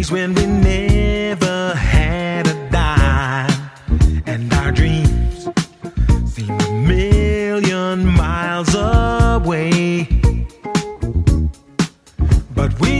days when we never had a dime, and our dreams seemed a million miles away. But we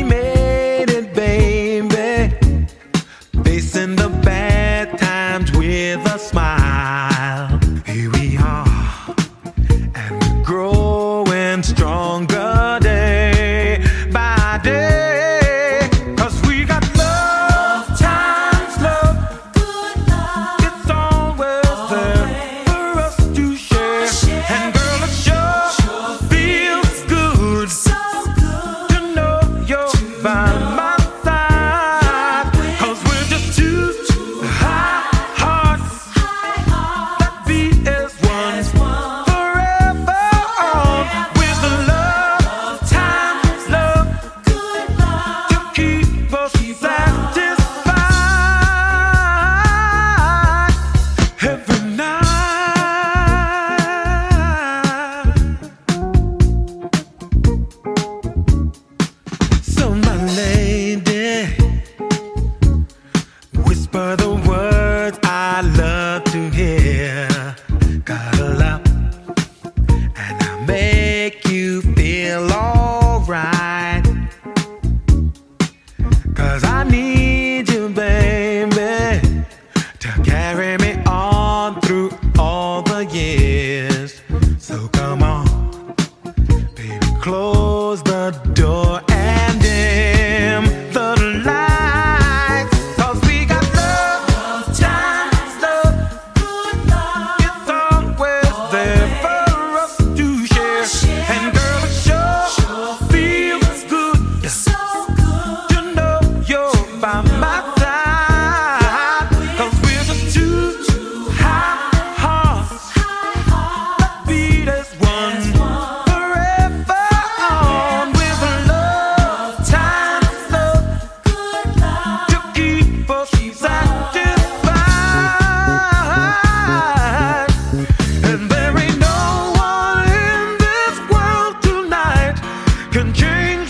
can change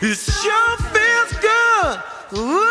It sure feels good. Ooh.